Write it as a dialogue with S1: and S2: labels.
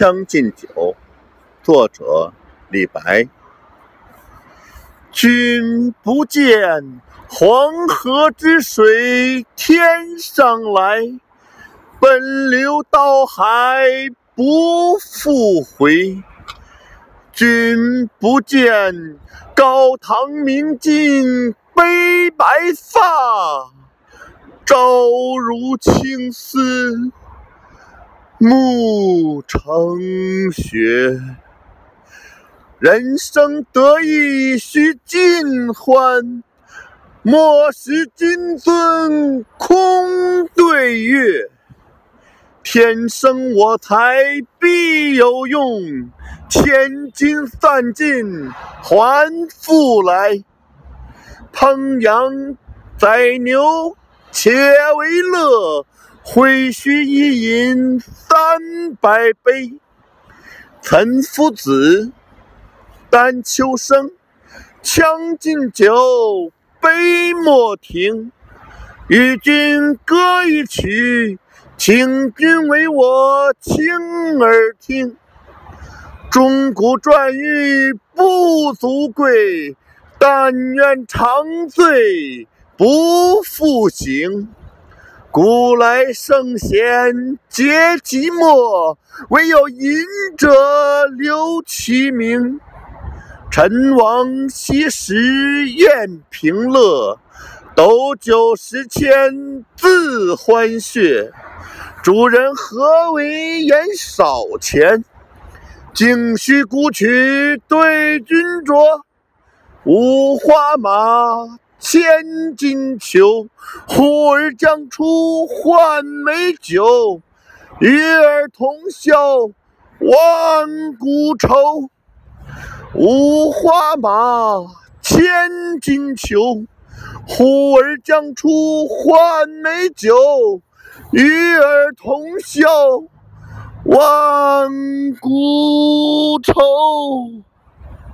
S1: 将进酒》，作者李白。君不见黄河之水天上来，奔流到海不复回。君不见高堂明镜悲白发，朝如青丝暮成雪。人生得意须尽欢，莫使金樽空对月。天生我材必有用，千金散尽还复来。烹羊宰牛且为乐，会须一饮三百杯。岑夫子。丹丘生，将进酒，杯莫停。与君歌一曲，请君为我倾耳听。钟鼓馔玉不足贵，但愿长醉不复醒。古来圣贤皆寂寞，惟有饮者留其名。陈王昔时宴平乐，斗酒十千恣欢谑。主人何为言少钱？径须沽取对君酌。五花马，千金裘，呼儿将出换美酒。与尔同销万古愁。五花马，千金裘，呼儿将出换美酒。与尔同销万古愁。